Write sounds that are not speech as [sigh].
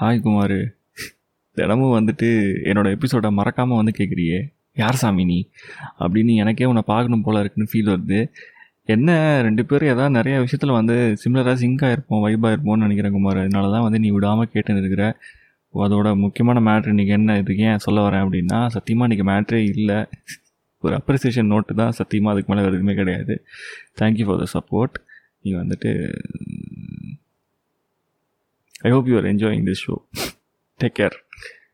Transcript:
Hi Kumar. தினமும் வந்துட்டு என்னோடய எபிசோடை மறக்காமல் வந்து கேட்குறியே யார் சாமி நீ? அப்படின்னு எனக்கே உன்னை பார்க்கணும் போல இருக்குன்னு ஃபீல் வருது. என்ன ரெண்டு பேரும் ஏதாவது நிறைய விஷயத்தில் வந்து சிமிலராக சிங்காக இருப்போம் வைபாக இருப்போம்னு நினைக்கிறேன் குமார். அதனால தான் வந்து நீ விடாமல் கேட்டுன்னு இருக்கிற. அதோட முக்கியமான மேட்ரு இன்றைக்கி என்ன இதுக்கு ஏன் சொல்ல வரேன் அப்படின்னா சத்தியமாக இன்றைக்கி மேட்ரே இல்லை. ஒரு அப்ரிசியேஷன் நோட்டு தான் சத்தியமாக அதுக்கு மேலே எதுவுமே கிடையாது. தேங்க்யூ ஃபார் த சப்போர்ட் நீ வந்துட்டு I hope you are enjoying this show. [laughs] Take care.